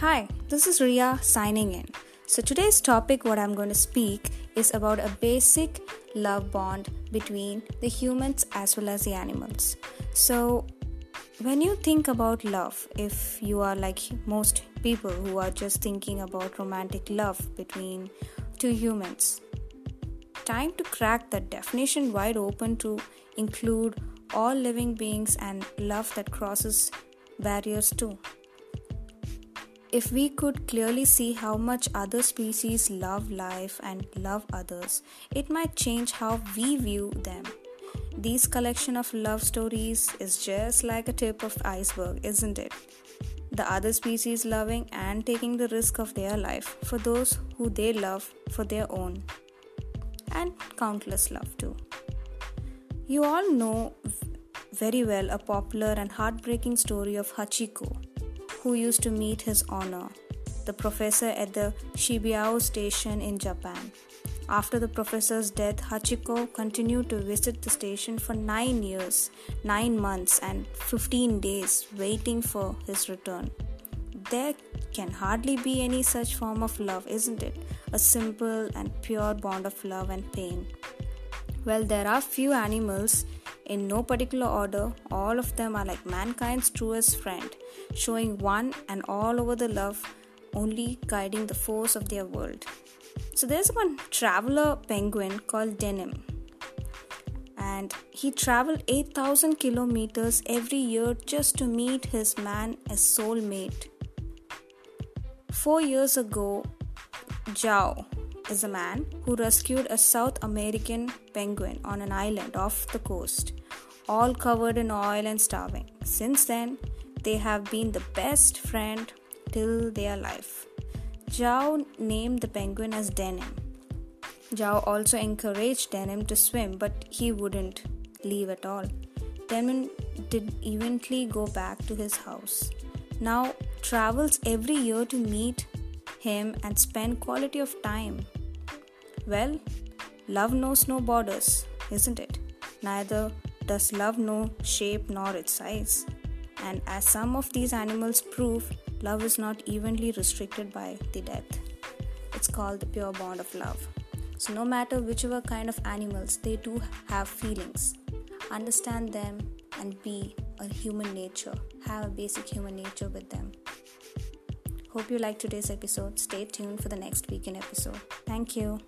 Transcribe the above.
Hi, this is Ria signing in. So, today's topic, what I'm going to speak, is about a basic love bond between the humans as well as the animals. So, when you think about love, if you are like most people who are just thinking about romantic love between two humans, time to crack that definition wide open to include all living beings and love that crosses barriers too. If we could clearly see how much other species love life and love others, it might change how we view them. These collection of love stories is just like a tip of iceberg, isn't it? The other species loving and taking the risk of their life for those who they love for their own. And countless love too. You all know very well a popular and heartbreaking story of Hachiko who used to meet his honor, the professor at the Shibuya station in Japan. After the professor's death, Hachiko continued to visit the station for 9 years, 9 months, and 15 days, waiting for his return. There can hardly be any such form of love, isn't it? A simple and pure bond of love and pain. Well, there are few animals in no particular order, all of them are like mankind's truest friend, showing one and all over the love, only guiding the force of their world. So there's one traveler penguin called Denim, and he traveled 8,000 kilometers every year just to meet his man as soulmate. Four years ago, João is a man who rescued a South American penguin on an island off the coast all covered in oil and starving. Since then, they have been the best friend till their life. João named the penguin as Denim. João also encouraged Denim to swim, but he wouldn't leave at all. Denim did eventually go back to his house. Now travels every year to meet him and spend quality of time. Well, love knows no borders, isn't it? Neither does love know shape nor its size. And as some of these animals prove, love is not evenly restricted by the death. It's called the pure bond of love. So, no matter whichever kind of animals, they do have feelings. Understand them and be a human nature. Have a basic human nature with them. Hope you liked today's episode. Stay tuned for the next weekend episode. Thank you.